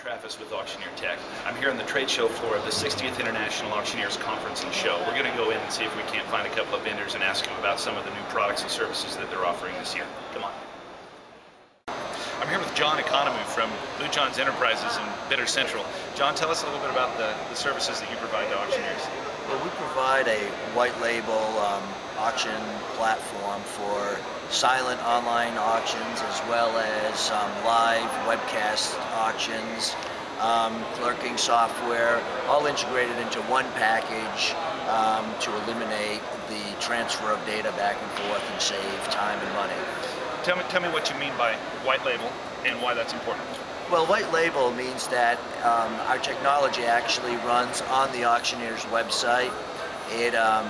Travis with Auctioneer Tech. I'm here on the trade show floor of the 60th International Auctioneers Conference and Show. We're going to go in and see if we can't find a couple of vendors and ask them about some of the new products and services that they're offering this year. Come on. I'm here with John Economou from Blue John's Enterprises in Bidder Central. John, tell us a little bit about the, the services that you provide to auctioneers. Well, we provide a white label um, auction platform for silent online auctions as well as um, live webcast auctions, um, clerking software, all integrated into one package um, to eliminate the transfer of data back and forth and save time and money. Tell me, tell me what you mean by white label and why that's important. Well, white label means that um, our technology actually runs on the auctioneer's website. It, um,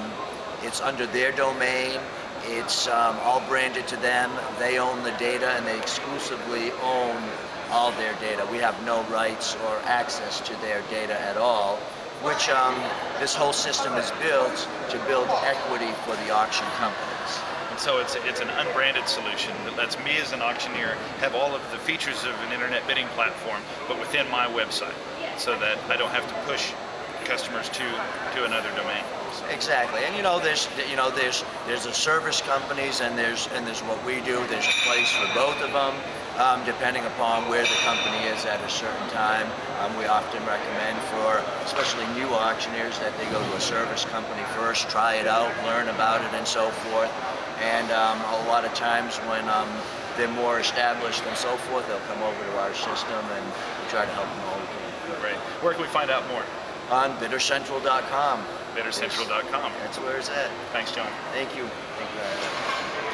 it's under their domain. It's um, all branded to them. They own the data and they exclusively own all their data. We have no rights or access to their data at all, which um, this whole system is built to build equity for the auction companies. And so it's, it's an unbranded solution that lets me as an auctioneer have all of the features of an internet bidding platform, but within my website, so that I don't have to push customers to, to another domain. So. Exactly, and you know, there's you know, there's there's the service companies, and there's and there's what we do. There's a place for both of them, um, depending upon where the company is at a certain time. Um, we often recommend for especially new auctioneers that they go to a service company first, try it out, learn about it, and so forth. And um, a lot of times when um, they're more established and so forth, they'll come over to our system, and we try to help them all we can. Great. Where can we find out more? On biddercentral.com. Biddercentral.com. That's where it's at. Thanks, John. Thank you. Thank you.